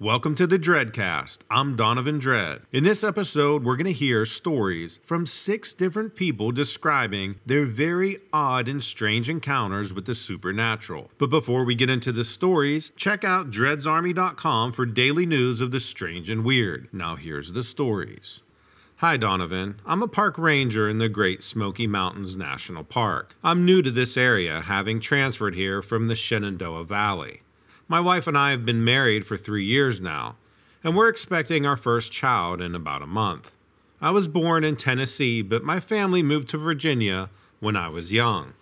Welcome to the Dreadcast. I'm Donovan Dread. In this episode, we're going to hear stories from six different people describing their very odd and strange encounters with the supernatural. But before we get into the stories, check out dreadsarmy.com for daily news of the strange and weird. Now, here's the stories. Hi, Donovan. I'm a park ranger in the Great Smoky Mountains National Park. I'm new to this area, having transferred here from the Shenandoah Valley. My wife and I have been married for three years now, and we're expecting our first child in about a month. I was born in Tennessee, but my family moved to Virginia when I was young.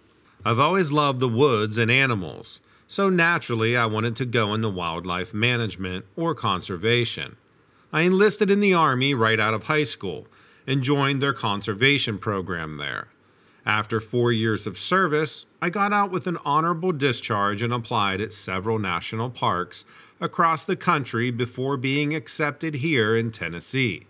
I've always loved the woods and animals, so naturally I wanted to go into wildlife management or conservation. I enlisted in the Army right out of high school and joined their conservation program there. After four years of service, I got out with an honorable discharge and applied at several national parks across the country before being accepted here in Tennessee.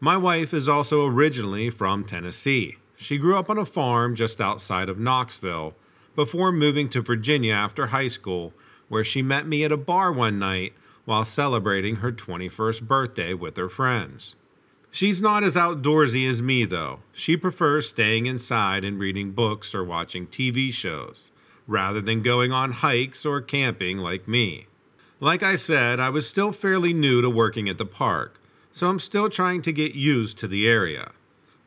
My wife is also originally from Tennessee. She grew up on a farm just outside of Knoxville before moving to Virginia after high school, where she met me at a bar one night while celebrating her 21st birthday with her friends. She's not as outdoorsy as me, though. She prefers staying inside and reading books or watching TV shows, rather than going on hikes or camping like me. Like I said, I was still fairly new to working at the park, so I'm still trying to get used to the area.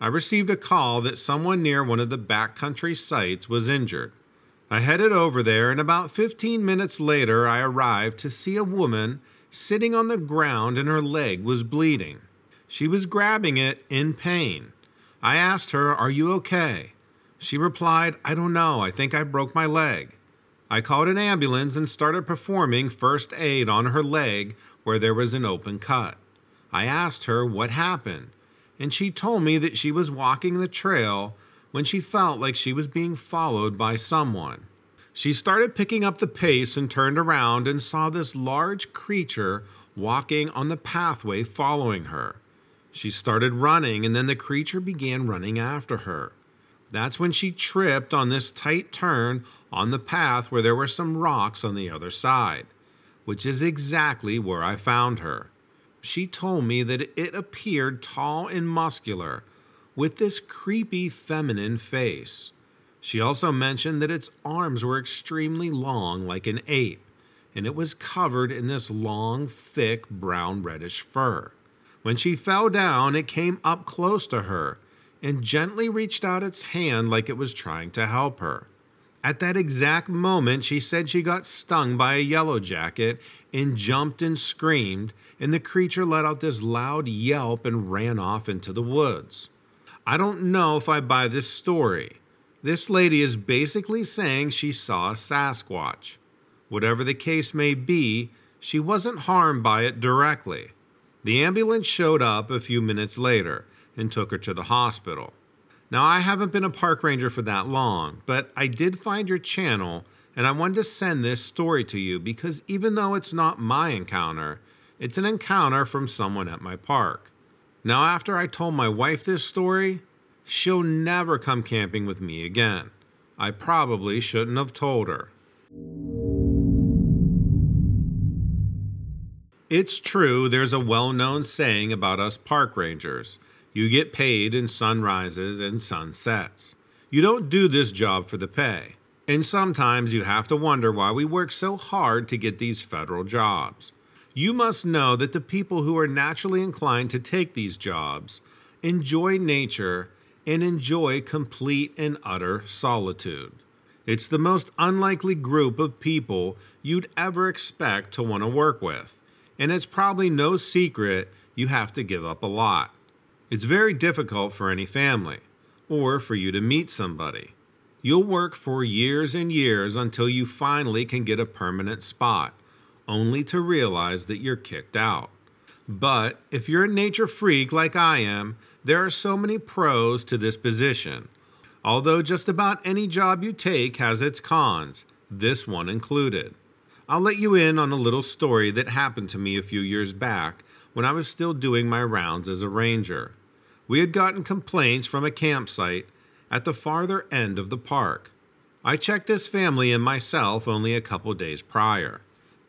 I received a call that someone near one of the backcountry sites was injured. I headed over there, and about 15 minutes later, I arrived to see a woman sitting on the ground and her leg was bleeding. She was grabbing it in pain. I asked her, Are you okay? She replied, I don't know. I think I broke my leg. I called an ambulance and started performing first aid on her leg where there was an open cut. I asked her what happened, and she told me that she was walking the trail when she felt like she was being followed by someone. She started picking up the pace and turned around and saw this large creature walking on the pathway following her. She started running, and then the creature began running after her. That's when she tripped on this tight turn on the path where there were some rocks on the other side, which is exactly where I found her. She told me that it appeared tall and muscular, with this creepy feminine face. She also mentioned that its arms were extremely long, like an ape, and it was covered in this long, thick, brown reddish fur. When she fell down, it came up close to her and gently reached out its hand like it was trying to help her. At that exact moment, she said she got stung by a yellow jacket and jumped and screamed, and the creature let out this loud yelp and ran off into the woods. I don't know if I buy this story. This lady is basically saying she saw a Sasquatch. Whatever the case may be, she wasn't harmed by it directly. The ambulance showed up a few minutes later and took her to the hospital. Now, I haven't been a park ranger for that long, but I did find your channel and I wanted to send this story to you because even though it's not my encounter, it's an encounter from someone at my park. Now, after I told my wife this story, she'll never come camping with me again. I probably shouldn't have told her. It's true, there's a well known saying about us park rangers you get paid in sunrises and sunsets. You don't do this job for the pay. And sometimes you have to wonder why we work so hard to get these federal jobs. You must know that the people who are naturally inclined to take these jobs enjoy nature and enjoy complete and utter solitude. It's the most unlikely group of people you'd ever expect to want to work with and it's probably no secret you have to give up a lot. It's very difficult for any family, or for you to meet somebody. You'll work for years and years until you finally can get a permanent spot, only to realize that you're kicked out. But if you're a nature freak like I am, there are so many pros to this position. Although just about any job you take has its cons, this one included. I'll let you in on a little story that happened to me a few years back when I was still doing my rounds as a ranger. We had gotten complaints from a campsite at the farther end of the park. I checked this family and myself only a couple days prior.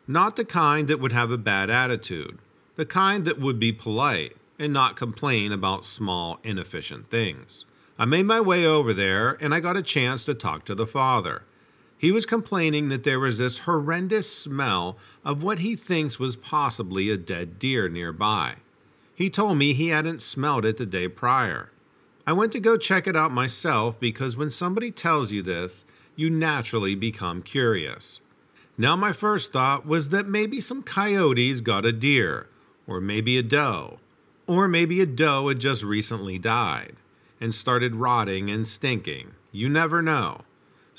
Not the kind that would have a bad attitude, the kind that would be polite and not complain about small, inefficient things. I made my way over there and I got a chance to talk to the father. He was complaining that there was this horrendous smell of what he thinks was possibly a dead deer nearby. He told me he hadn't smelled it the day prior. I went to go check it out myself because when somebody tells you this, you naturally become curious. Now, my first thought was that maybe some coyotes got a deer, or maybe a doe, or maybe a doe had just recently died and started rotting and stinking. You never know.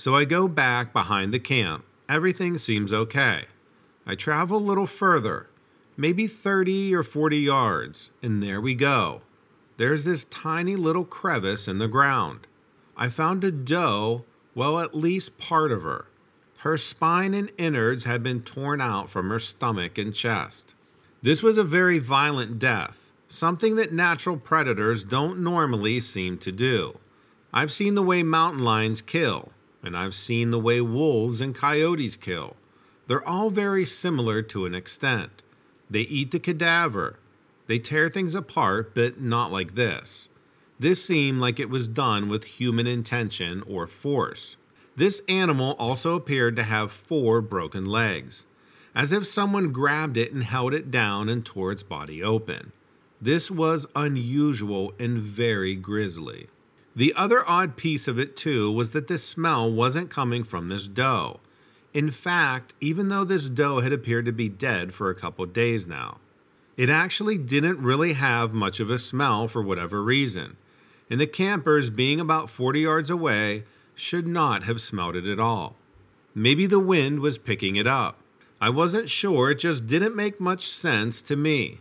So I go back behind the camp. Everything seems okay. I travel a little further, maybe 30 or 40 yards, and there we go. There's this tiny little crevice in the ground. I found a doe, well, at least part of her. Her spine and innards had been torn out from her stomach and chest. This was a very violent death, something that natural predators don't normally seem to do. I've seen the way mountain lions kill, and I've seen the way wolves and coyotes kill. They're all very similar to an extent. They eat the cadaver. They tear things apart, but not like this. This seemed like it was done with human intention or force. This animal also appeared to have four broken legs, as if someone grabbed it and held it down and tore its body open. This was unusual and very grisly. The other odd piece of it, too, was that this smell wasn't coming from this doe. In fact, even though this doe had appeared to be dead for a couple days now, it actually didn't really have much of a smell for whatever reason, and the campers, being about 40 yards away, should not have smelled it at all. Maybe the wind was picking it up. I wasn't sure, it just didn't make much sense to me.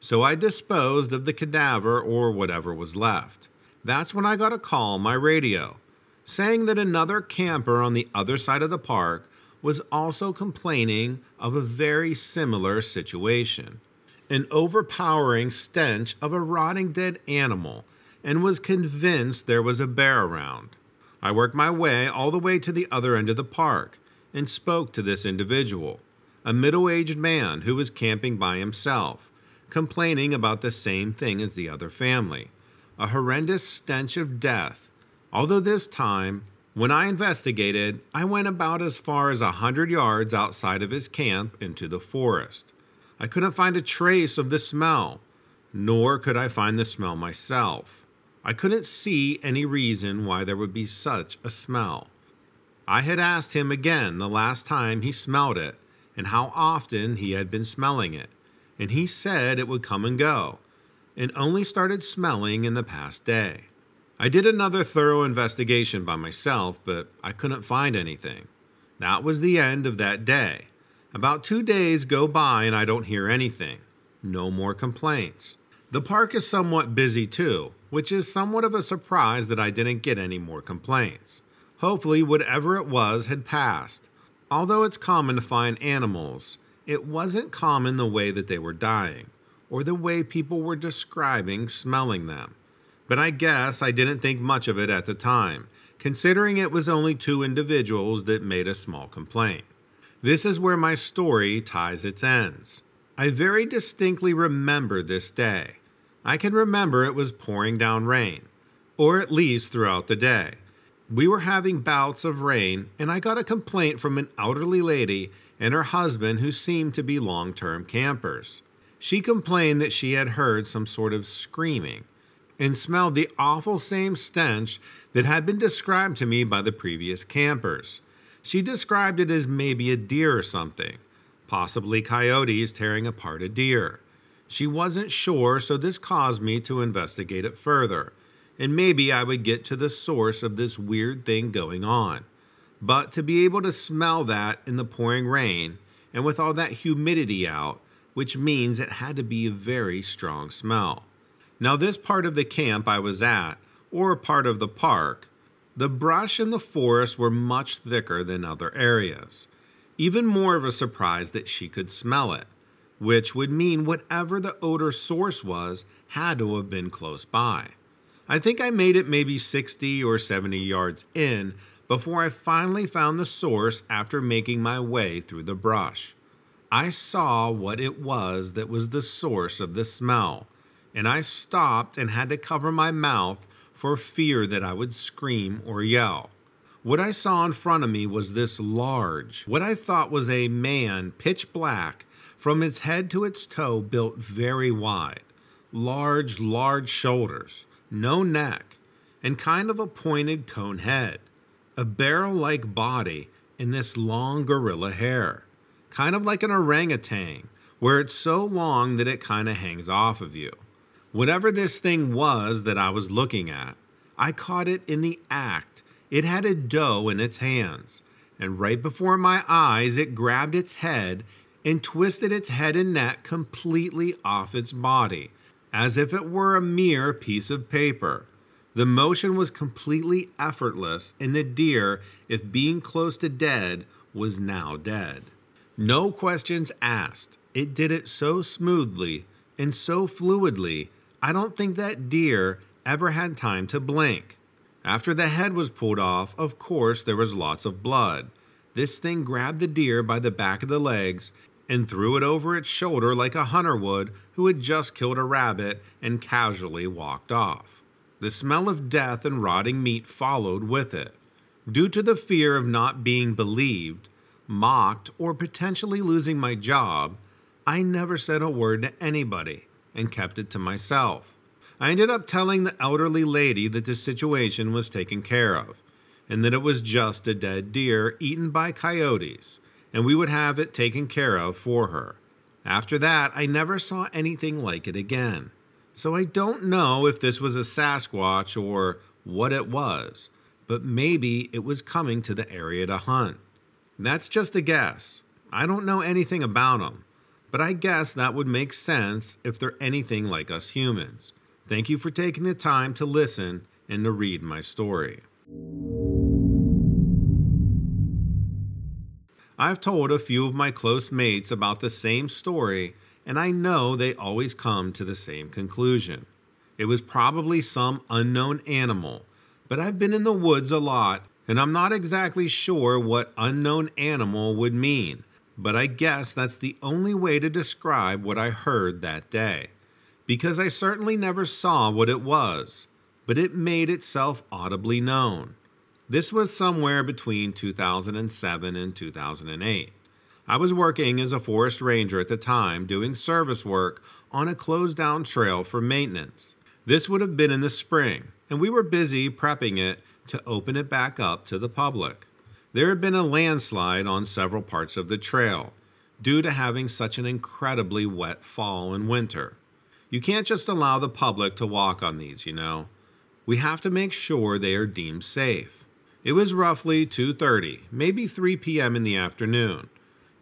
So I disposed of the cadaver or whatever was left. That's when I got a call on my radio saying that another camper on the other side of the park was also complaining of a very similar situation an overpowering stench of a rotting dead animal and was convinced there was a bear around. I worked my way all the way to the other end of the park and spoke to this individual, a middle aged man who was camping by himself, complaining about the same thing as the other family a horrendous stench of death. Although this time, when I investigated, I went about as far as a hundred yards outside of his camp into the forest. I couldn't find a trace of the smell, nor could I find the smell myself. I couldn't see any reason why there would be such a smell. I had asked him again the last time he smelled it and how often he had been smelling it, and he said it would come and go, and only started smelling in the past day. I did another thorough investigation by myself, but I couldn't find anything. That was the end of that day. About two days go by and I don't hear anything. No more complaints. The park is somewhat busy too, which is somewhat of a surprise that I didn't get any more complaints. Hopefully, whatever it was had passed. Although it's common to find animals, it wasn't common the way that they were dying or the way people were describing smelling them. But I guess I didn't think much of it at the time, considering it was only two individuals that made a small complaint. This is where my story ties its ends. I very distinctly remember this day. I can remember it was pouring down rain, or at least throughout the day. We were having bouts of rain, and I got a complaint from an elderly lady and her husband who seemed to be long term campers. She complained that she had heard some sort of screaming and smelled the awful same stench that had been described to me by the previous campers. She described it as maybe a deer or something, possibly coyotes tearing apart a deer. She wasn't sure, so this caused me to investigate it further, and maybe I would get to the source of this weird thing going on. But to be able to smell that in the pouring rain, and with all that humidity out, which means it had to be a very strong smell. Now, this part of the camp I was at, or part of the park, the brush and the forest were much thicker than other areas. Even more of a surprise that she could smell it, which would mean whatever the odor source was had to have been close by. I think I made it maybe 60 or 70 yards in before I finally found the source after making my way through the brush. I saw what it was that was the source of the smell, and I stopped and had to cover my mouth for fear that I would scream or yell. What I saw in front of me was this large, what I thought was a man, pitch black, from its head to its toe, built very wide. Large, large shoulders, no neck, and kind of a pointed cone head. A barrel like body, and this long gorilla hair kind of like an orangutan, where it's so long that it kind of hangs off of you. Whatever this thing was that I was looking at, I caught it in the act. It had a doe in its hands, and right before my eyes, it grabbed its head and twisted its head and neck completely off its body, as if it were a mere piece of paper. The motion was completely effortless, and the deer, if being close to dead, was now dead. No questions asked. It did it so smoothly and so fluidly, I don't think that deer ever had time to blink. After the head was pulled off, of course, there was lots of blood. This thing grabbed the deer by the back of the legs and threw it over its shoulder like a hunter would who had just killed a rabbit and casually walked off. The smell of death and rotting meat followed with it. Due to the fear of not being believed, mocked, or potentially losing my job, I never said a word to anybody and kept it to myself. I ended up telling the elderly lady that the situation was taken care of and that it was just a dead deer eaten by coyotes, and we would have it taken care of for her. After that, I never saw anything like it again. So I don't know if this was a Sasquatch or what it was, but maybe it was coming to the area to hunt. That's just a guess. I don't know anything about them, but I guess that would make sense if they're anything like us humans. Thank you for taking the time to listen and to read my story. I've told a few of my close mates about the same story, and I know they always come to the same conclusion. It was probably some unknown animal, but I've been in the woods a lot and I'm not exactly sure what unknown animal would mean, but I guess that's the only way to describe what I heard that day. Because I certainly never saw what it was, but it made itself audibly known. This was somewhere between 2007 and 2008. I was working as a forest ranger at the time doing service work on a closed down trail for maintenance. This would have been in the spring, and we were busy prepping it to open it back up to the public. There had been a landslide on several parts of the trail due to having such an incredibly wet fall and winter. You can't just allow the public to walk on these, you know. We have to make sure they are deemed safe. It was roughly 2:30, maybe 3 p.m. in the afternoon.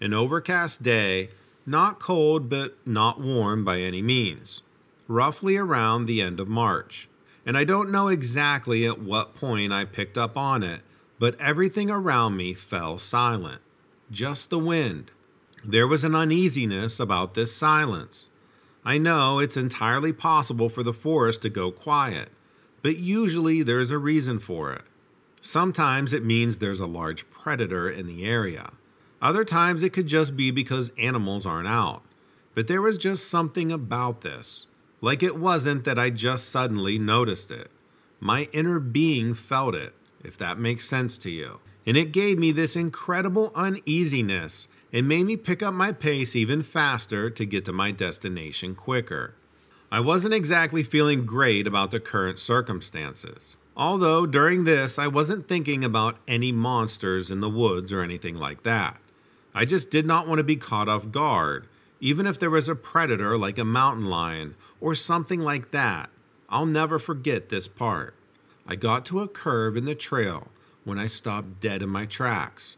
An overcast day, not cold but not warm by any means. Roughly around the end of March and I don't know exactly at what point I picked up on it, but everything around me fell silent. Just the wind. There was an uneasiness about this silence. I know it's entirely possible for the forest to go quiet, but usually there's a reason for it. Sometimes it means there's a large predator in the area. Other times it could just be because animals aren't out. But there was just something about this. Like it wasn't that I just suddenly noticed it. My inner being felt it, if that makes sense to you. And it gave me this incredible uneasiness and made me pick up my pace even faster to get to my destination quicker. I wasn't exactly feeling great about the current circumstances. Although during this, I wasn't thinking about any monsters in the woods or anything like that. I just did not want to be caught off guard, even if there was a predator like a mountain lion or something like that. I'll never forget this part. I got to a curve in the trail when I stopped dead in my tracks.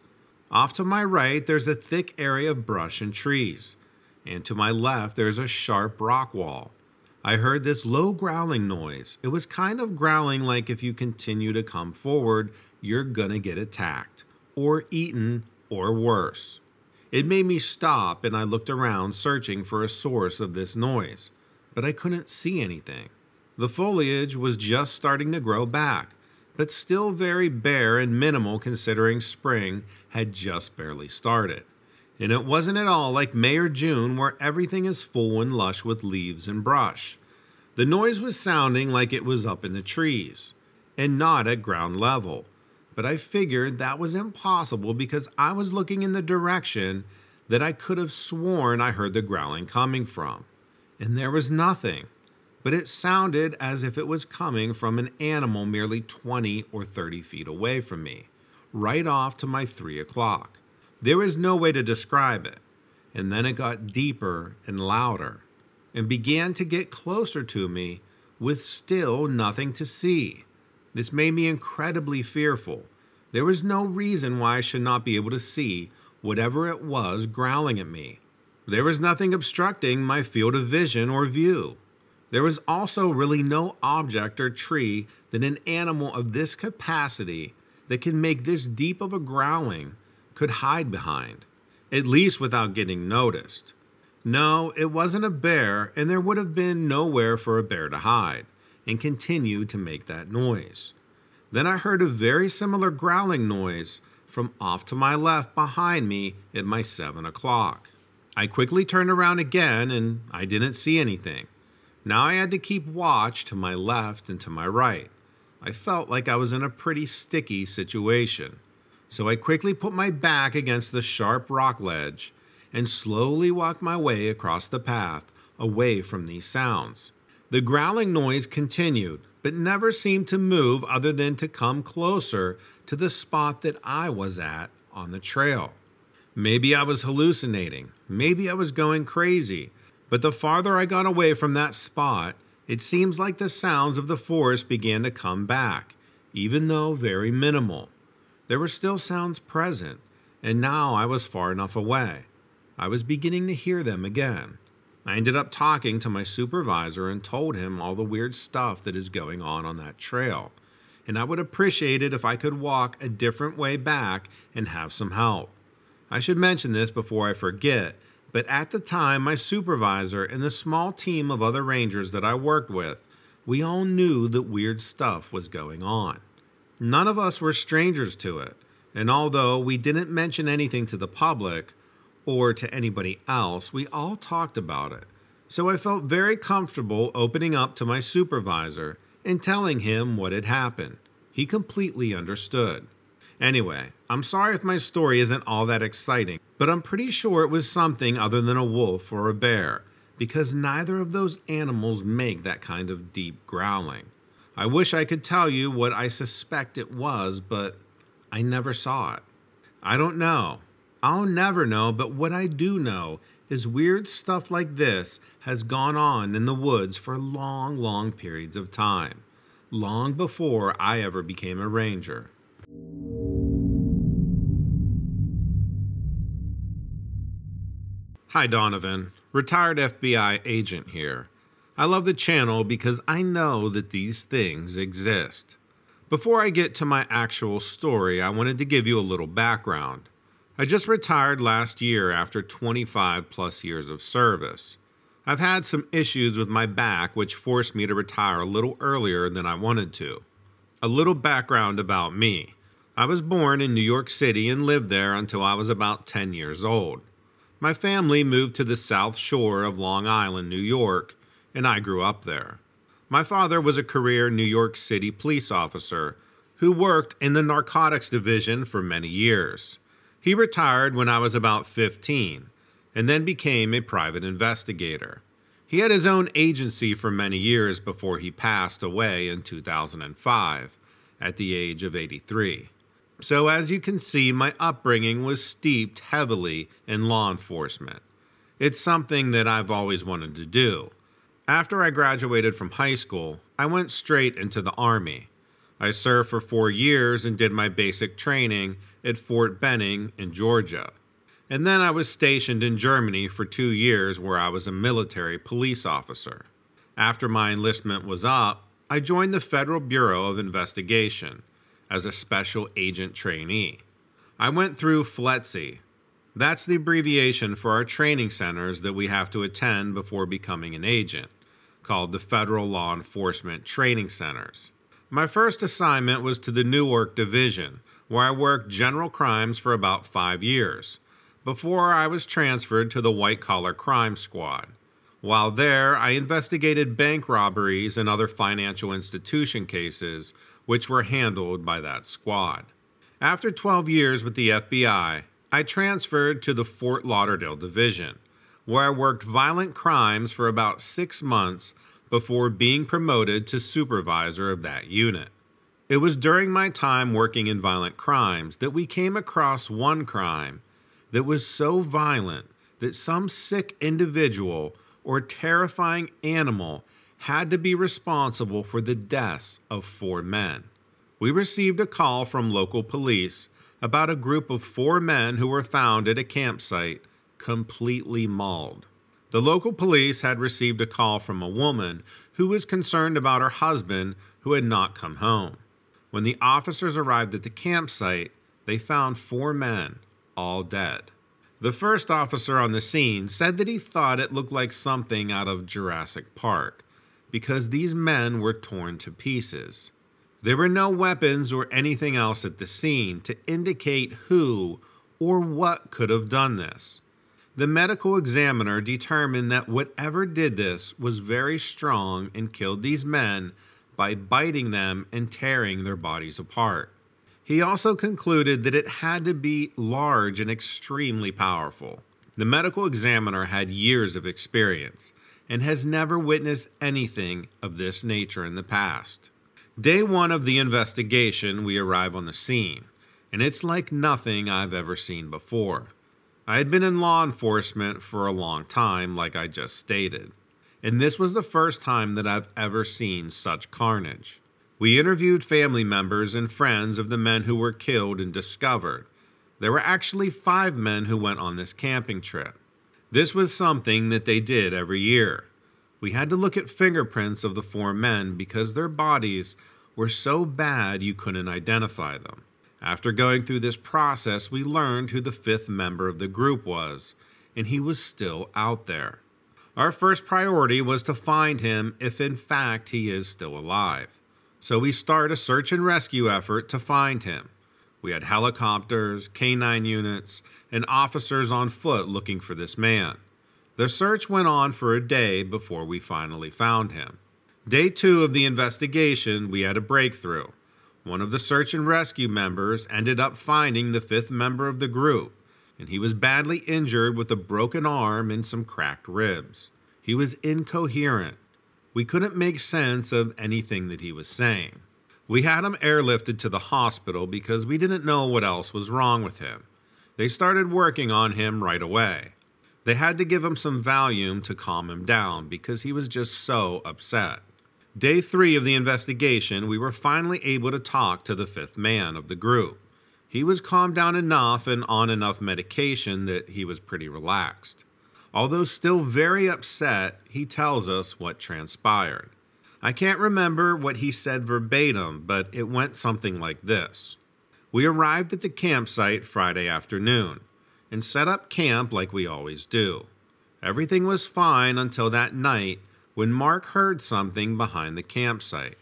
Off to my right, there's a thick area of brush and trees, and to my left, there's a sharp rock wall. I heard this low growling noise. It was kind of growling like if you continue to come forward, you're gonna get attacked, or eaten, or worse. It made me stop, and I looked around searching for a source of this noise but I couldn't see anything. The foliage was just starting to grow back, but still very bare and minimal considering spring had just barely started. And it wasn't at all like May or June where everything is full and lush with leaves and brush. The noise was sounding like it was up in the trees and not at ground level. But I figured that was impossible because I was looking in the direction that I could have sworn I heard the growling coming from. And there was nothing, but it sounded as if it was coming from an animal merely 20 or 30 feet away from me, right off to my 3 o'clock. There was no way to describe it. And then it got deeper and louder and began to get closer to me with still nothing to see. This made me incredibly fearful. There was no reason why I should not be able to see whatever it was growling at me. There was nothing obstructing my field of vision or view. There was also really no object or tree that an animal of this capacity that can make this deep of a growling could hide behind, at least without getting noticed. No, it wasn't a bear, and there would have been nowhere for a bear to hide and continued to make that noise. Then I heard a very similar growling noise from off to my left behind me at my 7 o'clock. I quickly turned around again and I didn't see anything. Now I had to keep watch to my left and to my right. I felt like I was in a pretty sticky situation. So I quickly put my back against the sharp rock ledge and slowly walked my way across the path away from these sounds. The growling noise continued, but never seemed to move other than to come closer to the spot that I was at on the trail. Maybe I was hallucinating, maybe I was going crazy, but the farther I got away from that spot, it seems like the sounds of the forest began to come back, even though very minimal. There were still sounds present, and now I was far enough away. I was beginning to hear them again. I ended up talking to my supervisor and told him all the weird stuff that is going on on that trail. And I would appreciate it if I could walk a different way back and have some help. I should mention this before I forget, but at the time, my supervisor and the small team of other rangers that I worked with, we all knew that weird stuff was going on. None of us were strangers to it, and although we didn't mention anything to the public, or to anybody else, we all talked about it. So I felt very comfortable opening up to my supervisor and telling him what had happened. He completely understood. Anyway, I'm sorry if my story isn't all that exciting, but I'm pretty sure it was something other than a wolf or a bear, because neither of those animals make that kind of deep growling. I wish I could tell you what I suspect it was, but I never saw it. I don't know. I'll never know, but what I do know is weird stuff like this has gone on in the woods for long, long periods of time, long before I ever became a ranger. Hi, Donovan, retired FBI agent here. I love the channel because I know that these things exist. Before I get to my actual story, I wanted to give you a little background. I just retired last year after 25 plus years of service. I've had some issues with my back, which forced me to retire a little earlier than I wanted to. A little background about me I was born in New York City and lived there until I was about 10 years old. My family moved to the South Shore of Long Island, New York, and I grew up there. My father was a career New York City police officer who worked in the narcotics division for many years. He retired when I was about 15 and then became a private investigator. He had his own agency for many years before he passed away in 2005 at the age of 83. So, as you can see, my upbringing was steeped heavily in law enforcement. It's something that I've always wanted to do. After I graduated from high school, I went straight into the Army. I served for four years and did my basic training at Fort Benning in Georgia. And then I was stationed in Germany for two years where I was a military police officer. After my enlistment was up, I joined the Federal Bureau of Investigation as a special agent trainee. I went through FLETC. That's the abbreviation for our training centers that we have to attend before becoming an agent, called the Federal Law Enforcement Training Centers. My first assignment was to the Newark Division, where I worked general crimes for about five years, before I was transferred to the White Collar Crime Squad. While there, I investigated bank robberies and other financial institution cases, which were handled by that squad. After 12 years with the FBI, I transferred to the Fort Lauderdale Division, where I worked violent crimes for about six months before being promoted to supervisor of that unit. It was during my time working in violent crimes that we came across one crime that was so violent that some sick individual or terrifying animal had to be responsible for the deaths of four men. We received a call from local police about a group of four men who were found at a campsite completely mauled. The local police had received a call from a woman who was concerned about her husband who had not come home. When the officers arrived at the campsite, they found four men, all dead. The first officer on the scene said that he thought it looked like something out of Jurassic Park because these men were torn to pieces. There were no weapons or anything else at the scene to indicate who or what could have done this. The medical examiner determined that whatever did this was very strong and killed these men by biting them and tearing their bodies apart. He also concluded that it had to be large and extremely powerful. The medical examiner had years of experience and has never witnessed anything of this nature in the past. Day one of the investigation, we arrive on the scene, and it's like nothing I've ever seen before. I had been in law enforcement for a long time, like I just stated, and this was the first time that I've ever seen such carnage. We interviewed family members and friends of the men who were killed and discovered. There were actually five men who went on this camping trip. This was something that they did every year. We had to look at fingerprints of the four men because their bodies were so bad you couldn't identify them. After going through this process, we learned who the fifth member of the group was, and he was still out there. Our first priority was to find him if in fact he is still alive. So we start a search and rescue effort to find him. We had helicopters, canine units, and officers on foot looking for this man. The search went on for a day before we finally found him. Day two of the investigation, we had a breakthrough. One of the search and rescue members ended up finding the fifth member of the group, and he was badly injured with a broken arm and some cracked ribs. He was incoherent we couldn't make sense of anything that he was saying. We had him airlifted to the hospital because we didn't know what else was wrong with him. They started working on him right away. They had to give him some Valium to calm him down because he was just so upset. Day three of the investigation, we were finally able to talk to the fifth man of the group. He was calmed down enough and on enough medication that he was pretty relaxed. Although still very upset, he tells us what transpired. I can't remember what he said verbatim, but it went something like this We arrived at the campsite Friday afternoon and set up camp like we always do. Everything was fine until that night when Mark heard something behind the campsite.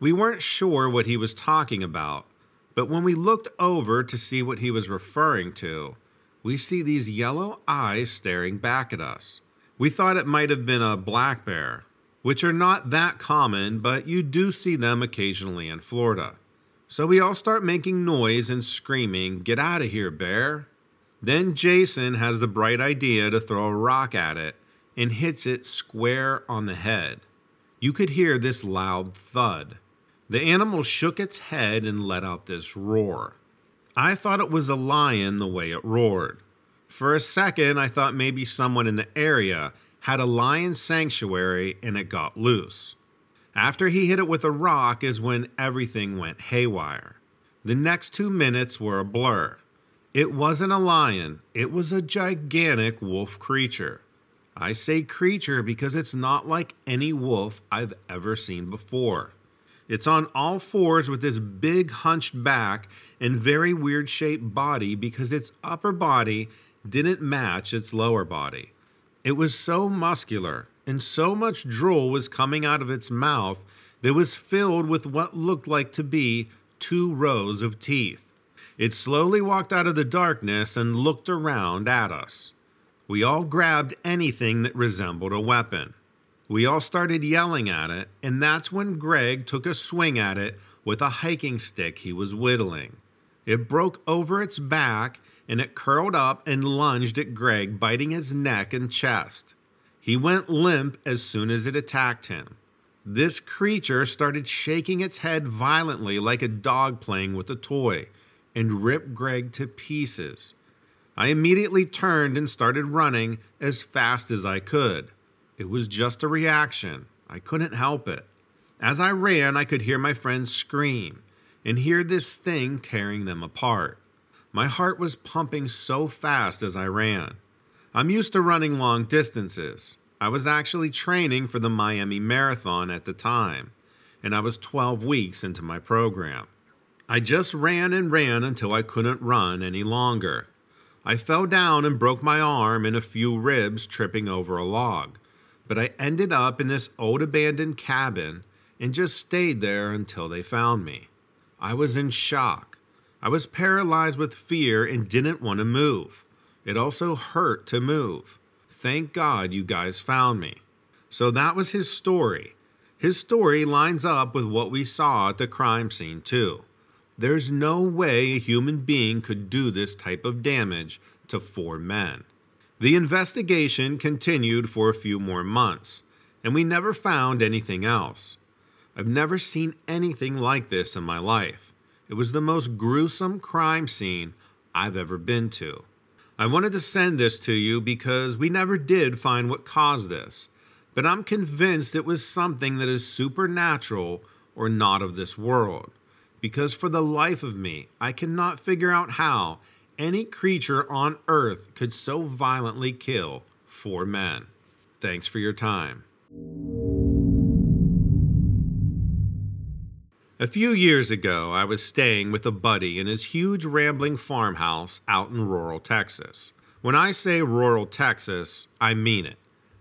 We weren't sure what he was talking about, but when we looked over to see what he was referring to, we see these yellow eyes staring back at us. We thought it might have been a black bear, which are not that common, but you do see them occasionally in Florida. So we all start making noise and screaming, Get out of here, bear! Then Jason has the bright idea to throw a rock at it and hits it square on the head. You could hear this loud thud. The animal shook its head and let out this roar. I thought it was a lion the way it roared. For a second, I thought maybe someone in the area had a lion sanctuary and it got loose. After he hit it with a rock is when everything went haywire. The next two minutes were a blur. It wasn't a lion, it was a gigantic wolf creature. I say creature because it's not like any wolf I've ever seen before. It's on all fours with this big hunched back and very weird shaped body because its upper body didn't match its lower body. It was so muscular and so much drool was coming out of its mouth that it was filled with what looked like to be two rows of teeth. It slowly walked out of the darkness and looked around at us. We all grabbed anything that resembled a weapon. We all started yelling at it, and that's when Greg took a swing at it with a hiking stick he was whittling. It broke over its back and it curled up and lunged at Greg, biting his neck and chest. He went limp as soon as it attacked him. This creature started shaking its head violently like a dog playing with a toy and ripped Greg to pieces. I immediately turned and started running as fast as I could. It was just a reaction. I couldn't help it. As I ran, I could hear my friends scream and hear this thing tearing them apart. My heart was pumping so fast as I ran. I'm used to running long distances. I was actually training for the Miami Marathon at the time, and I was 12 weeks into my program. I just ran and ran until I couldn't run any longer. I fell down and broke my arm and a few ribs tripping over a log, but I ended up in this old abandoned cabin and just stayed there until they found me. I was in shock. I was paralyzed with fear and didn't want to move. It also hurt to move. Thank God you guys found me. So that was his story. His story lines up with what we saw at the crime scene, too. There's no way a human being could do this type of damage to four men. The investigation continued for a few more months, and we never found anything else. I've never seen anything like this in my life. It was the most gruesome crime scene I've ever been to. I wanted to send this to you because we never did find what caused this, but I'm convinced it was something that is supernatural or not of this world because for the life of me, I cannot figure out how any creature on earth could so violently kill four men. Thanks for your time. A few years ago, I was staying with a buddy in his huge rambling farmhouse out in rural Texas. When I say rural Texas, I mean it.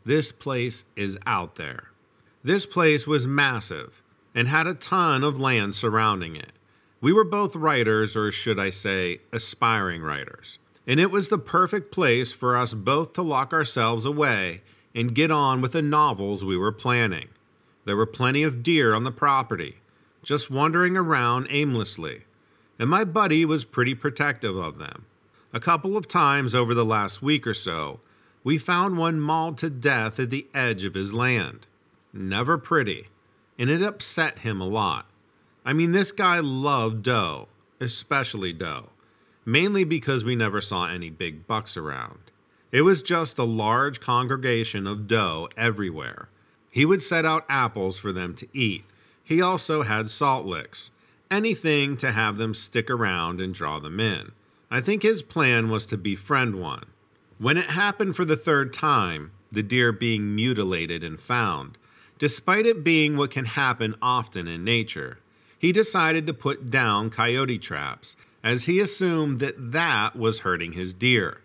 This place is out there. This place was massive and had a ton of land surrounding it. We were both writers, or should I say, aspiring writers, and it was the perfect place for us both to lock ourselves away and get on with the novels we were planning. There were plenty of deer on the property, just wandering around aimlessly, and my buddy was pretty protective of them. A couple of times over the last week or so, we found one mauled to death at the edge of his land. Never pretty and it upset him a lot. I mean, this guy loved doe, especially doe, mainly because we never saw any big bucks around. It was just a large congregation of doe everywhere. He would set out apples for them to eat. He also had salt licks, anything to have them stick around and draw them in. I think his plan was to befriend one. When it happened for the third time, the deer being mutilated and found, Despite it being what can happen often in nature, he decided to put down coyote traps as he assumed that that was hurting his deer.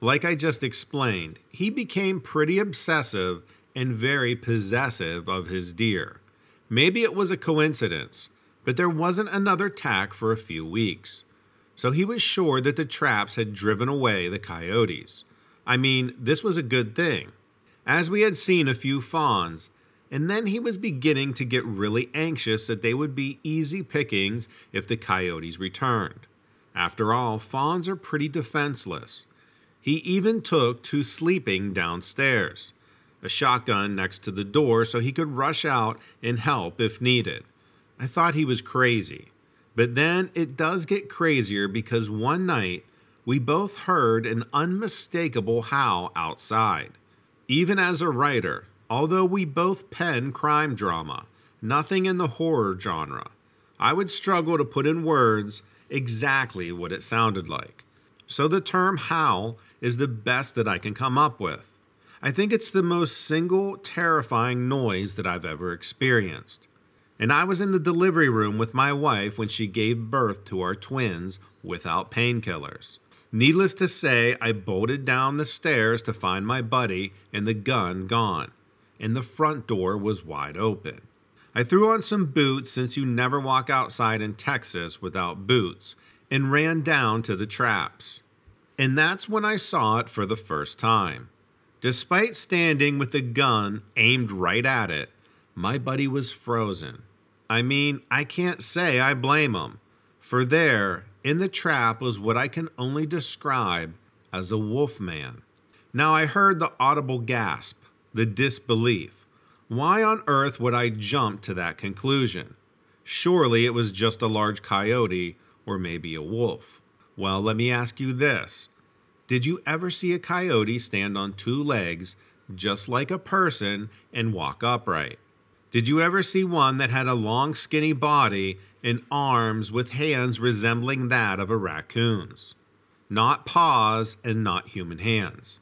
Like I just explained, he became pretty obsessive and very possessive of his deer. Maybe it was a coincidence, but there wasn't another tack for a few weeks. So he was sure that the traps had driven away the coyotes. I mean, this was a good thing. As we had seen a few fawns, and then he was beginning to get really anxious that they would be easy pickings if the coyotes returned. After all, fawns are pretty defenseless. He even took to sleeping downstairs, a shotgun next to the door so he could rush out and help if needed. I thought he was crazy. But then it does get crazier because one night we both heard an unmistakable howl outside. Even as a writer, Although we both pen crime drama, nothing in the horror genre, I would struggle to put in words exactly what it sounded like. So the term howl is the best that I can come up with. I think it's the most single terrifying noise that I've ever experienced. And I was in the delivery room with my wife when she gave birth to our twins without painkillers. Needless to say, I bolted down the stairs to find my buddy and the gun gone and the front door was wide open. I threw on some boots since you never walk outside in Texas without boots, and ran down to the traps. And that's when I saw it for the first time. Despite standing with a gun aimed right at it, my buddy was frozen. I mean, I can't say I blame him, for there, in the trap, was what I can only describe as a wolf man. Now I heard the audible gasp, the disbelief. Why on earth would I jump to that conclusion? Surely it was just a large coyote or maybe a wolf. Well, let me ask you this Did you ever see a coyote stand on two legs just like a person and walk upright? Did you ever see one that had a long, skinny body and arms with hands resembling that of a raccoon's? Not paws and not human hands.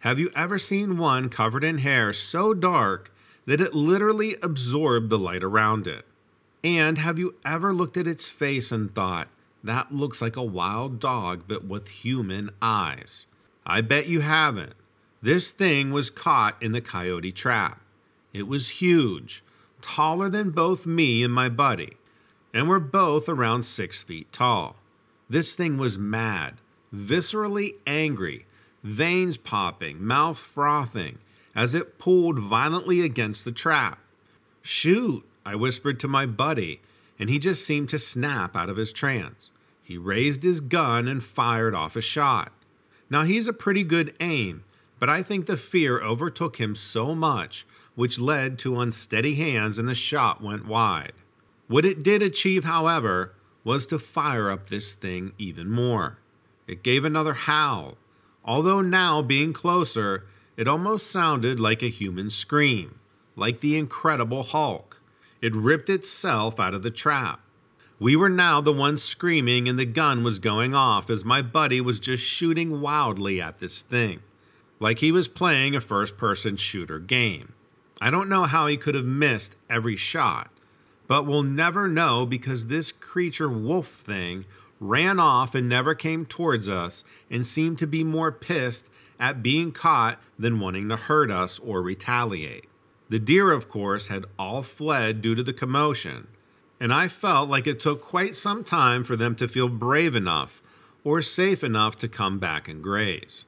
Have you ever seen one covered in hair so dark that it literally absorbed the light around it? And have you ever looked at its face and thought, that looks like a wild dog but with human eyes? I bet you haven't. This thing was caught in the coyote trap. It was huge, taller than both me and my buddy, and we're both around six feet tall. This thing was mad, viscerally angry, veins popping, mouth frothing, as it pulled violently against the trap. Shoot, I whispered to my buddy, and he just seemed to snap out of his trance. He raised his gun and fired off a shot. Now he's a pretty good aim, but I think the fear overtook him so much, which led to unsteady hands, and the shot went wide. What it did achieve, however, was to fire up this thing even more. It gave another howl, although now being closer, it almost sounded like a human scream, like the Incredible Hulk. It ripped itself out of the trap. We were now the ones screaming, and the gun was going off as my buddy was just shooting wildly at this thing, like he was playing a first person shooter game. I don't know how he could have missed every shot, but we'll never know because this creature wolf thing ran off and never came towards us and seemed to be more pissed at being caught than wanting to hurt us or retaliate. The deer, of course, had all fled due to the commotion, and I felt like it took quite some time for them to feel brave enough or safe enough to come back and graze.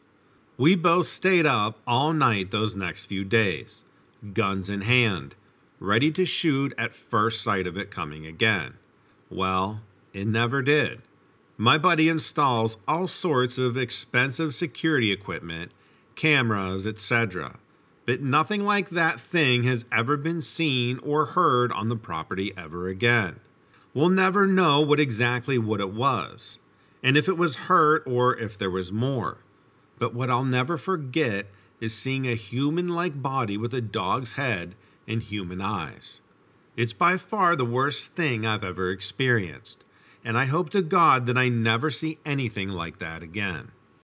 We both stayed up all night those next few days, guns in hand, ready to shoot at first sight of it coming again. Well, it never did. My buddy installs all sorts of expensive security equipment, cameras, etc. But nothing like that thing has ever been seen or heard on the property ever again. We'll never know what exactly what it was, and if it was hurt or if there was more. But what I'll never forget is seeing a human like body with a dog's head and human eyes. It's by far the worst thing I've ever experienced and I hope to God that I never see anything like that again.